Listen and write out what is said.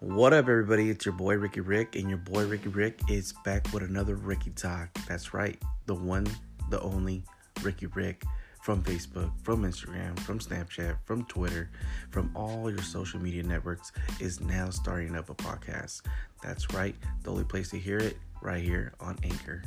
What up, everybody? It's your boy Ricky Rick, and your boy Ricky Rick is back with another Ricky Talk. That's right, the one, the only Ricky Rick from Facebook, from Instagram, from Snapchat, from Twitter, from all your social media networks is now starting up a podcast. That's right, the only place to hear it right here on Anchor.